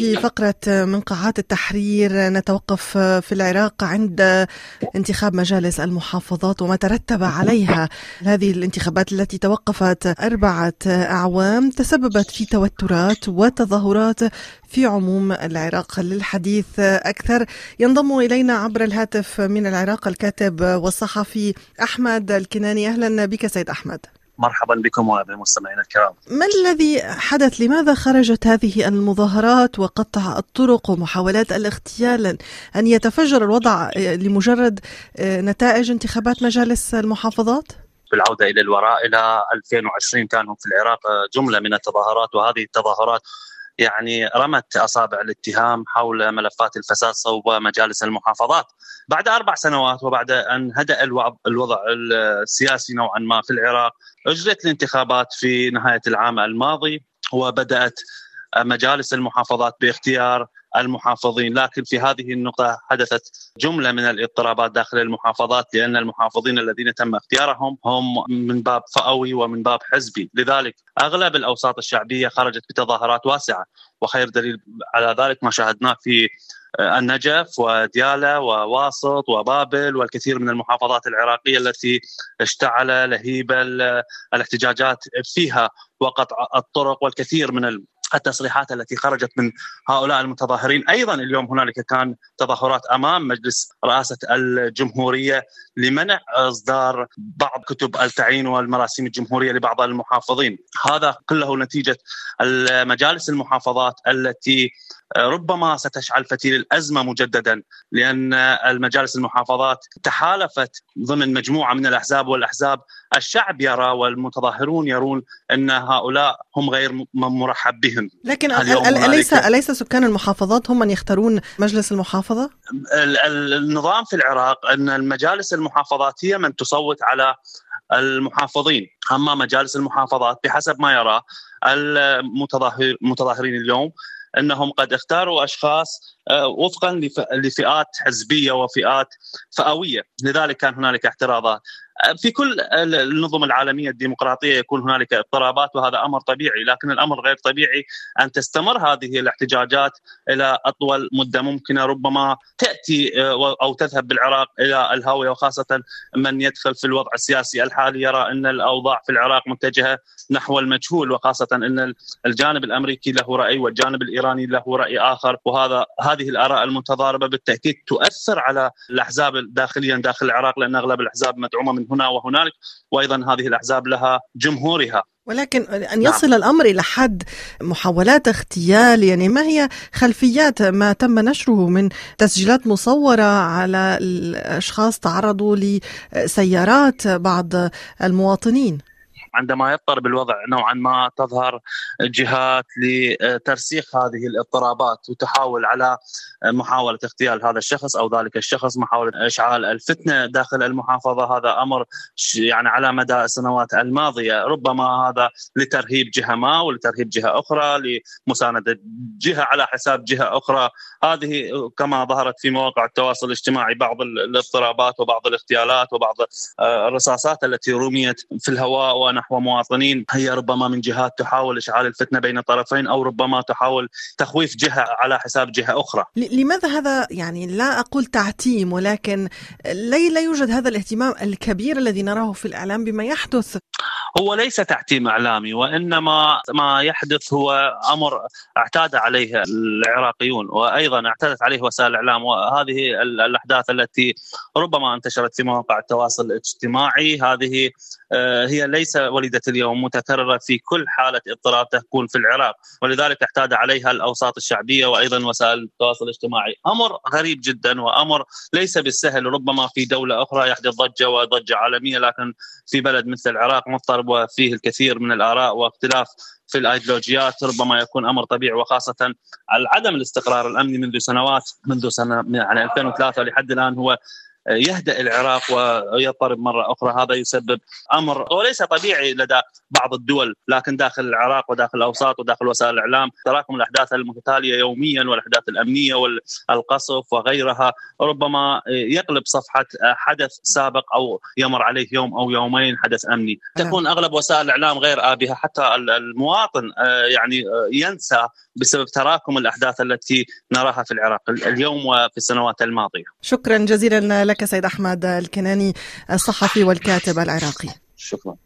في فقرة من قاعات التحرير نتوقف في العراق عند انتخاب مجالس المحافظات وما ترتب عليها هذه الانتخابات التي توقفت أربعة أعوام تسببت في توترات وتظاهرات في عموم العراق للحديث أكثر. ينضم إلينا عبر الهاتف من العراق الكاتب والصحفي أحمد الكناني. أهلا بك سيد أحمد. مرحبا بكم وبالمستمعين الكرام. ما الذي حدث؟ لماذا خرجت هذه المظاهرات وقطع الطرق ومحاولات الاغتيال أن يتفجر الوضع لمجرد نتائج انتخابات مجالس المحافظات؟ بالعودة إلى الوراء إلى 2020 كانوا في العراق جملة من التظاهرات وهذه التظاهرات يعني رمت أصابع الاتهام حول ملفات الفساد صوب مجالس المحافظات. بعد أربع سنوات وبعد أن هدأ الوضع السياسي نوعا ما في العراق أجريت الانتخابات في نهاية العام الماضي وبدأت مجالس المحافظات باختيار المحافظين. لكن في هذه النقطة حدثت جملة من الاضطرابات داخل المحافظات لأن المحافظين الذين تم اختيارهم هم من باب فئوي ومن باب حزبي. لذلك أغلب الأوساط الشعبية خرجت بتظاهرات واسعة وخير دليل على ذلك ما شاهدناه في النجف وديالا وواسط وبابل والكثير من المحافظات العراقية التي اشتعل لهيب الاحتجاجات فيها وقطع الطرق والكثير من التصريحات التي خرجت من هؤلاء المتظاهرين. أيضا اليوم هنالك كان تظاهرات أمام مجلس رئاسة الجمهورية لمنع إصدار بعض كتب التعيين والمراسيم الجمهورية لبعض المحافظين. هذا كله نتيجة مجالس المحافظات التي ربما ستشعل فتيل الأزمة مجددا لأن المجالس المحافظات تحالفت ضمن مجموعة من الأحزاب والأحزاب. الشعب يرى والمتظاهرون يرون أن هؤلاء هم غير مرحب بهم. لكن اليس أليس سكان المحافظات هم من يختارون مجلس المحافظة؟ النظام في العراق أن المجالس المحافظات هي من تصوت على المحافظين اما مجالس المحافظات بحسب ما يرى المتظاهرين اليوم أنهم قد اختاروا أشخاص وفقا لفئات حزبية وفئات فئوية، لذلك كان هنالك اعتراضات. في كل النظم العالمية الديمقراطية يكون هنالك اضطرابات وهذا أمر طبيعي لكن الأمر غير طبيعي أن تستمر هذه الاحتجاجات إلى أطول مدة ممكنة ربما تأتي أو تذهب بالعراق إلى الهاوية وخاصة من يدخل في الوضع السياسي الحالي يرى إن الأوضاع في العراق متجهة نحو المجهول وخاصة إن الجانب الأمريكي له رأي والجانب الإيراني له رأي آخر وهذا هذه الآراء المتضاربة بالتأكيد تؤثر على الأحزاب داخليا داخل العراق لأن أغلب الأحزاب مدعومة من هنا وهنالك وأيضا هذه الأحزاب لها جمهورها ولكن أن يصل نعم. الأمر إلى حد محاولات اغتيال يعني ما هي خلفيات ما تم نشره من تسجيلات مصورة على الأشخاص تعرضوا لسيارات بعض المواطنين عندما يضطرب الوضع نوعا ما تظهر جهات لترسيخ هذه الاضطرابات وتحاول على محاولة اغتيال هذا الشخص أو ذلك الشخص محاولة إشعال الفتنة داخل المحافظة. هذا أمر يعني على مدى السنوات الماضية. ربما هذا لترهيب جهة ما ولترهيب جهة أخرى لمساندة جهة على حساب جهة أخرى. هذه كما ظهرت في مواقع التواصل الاجتماعي بعض الاضطرابات وبعض الاغتيالات وبعض الرصاصات التي رميت في الهواء ونحو مواطنين هي ربما من جهات تحاول إشعال الفتنة بين الطرفين أو ربما تحاول تخويف جهة على حساب جهة أخرى. لماذا هذا يعني لا أقول تعتيم ولكن لا يوجد هذا الاهتمام الكبير الذي نراه في الإعلام بما يحدث هو ليس تعتيم اعلامي وإنما ما يحدث هو أمر اعتاد عليه العراقيون وأيضا اعتادت عليه وسائل الإعلام. وهذه الأحداث التي ربما انتشرت في مواقع التواصل الاجتماعي هذه هي ليس وليدة اليوم متكررة في كل حالة اضطراب تكون في العراق. ولذلك اعتاد عليها الأوساط الشعبية وأيضا وسائل التواصل الاجتماعي. أمر غريب جدا وأمر ليس بالسهل ربما في دولة أخرى يحدث ضجة وضجة عالمية لكن في بلد مثل العراق مضطرب وفيه الكثير من الآراء واختلاف في الأيديولوجيات ربما يكون أمر طبيعي وخاصة عدم الاستقرار الأمني منذ سنوات منذ سنة يعني 2003 لحد الآن هو يهدأ العراق ويضطرب مرة أخرى. هذا يسبب أمر وليس طبيعي لدى بعض الدول لكن داخل العراق وداخل الأوساط وداخل وسائل الإعلام تراكم الأحداث المتتالية يوميا والأحداث الأمنية والقصف وغيرها. ربما يقلب صفحة حدث سابق أو يمر عليه يوم أو يومين حدث أمني. نعم. تكون أغلب وسائل الإعلام غير آبهة حتى المواطن يعني ينسى بسبب تراكم الأحداث التي نراها في العراق اليوم وفي السنوات الماضية. شكرا جزيلا لك سيد أحمد الكناني الصحفي والكاتب العراقي. شكرا.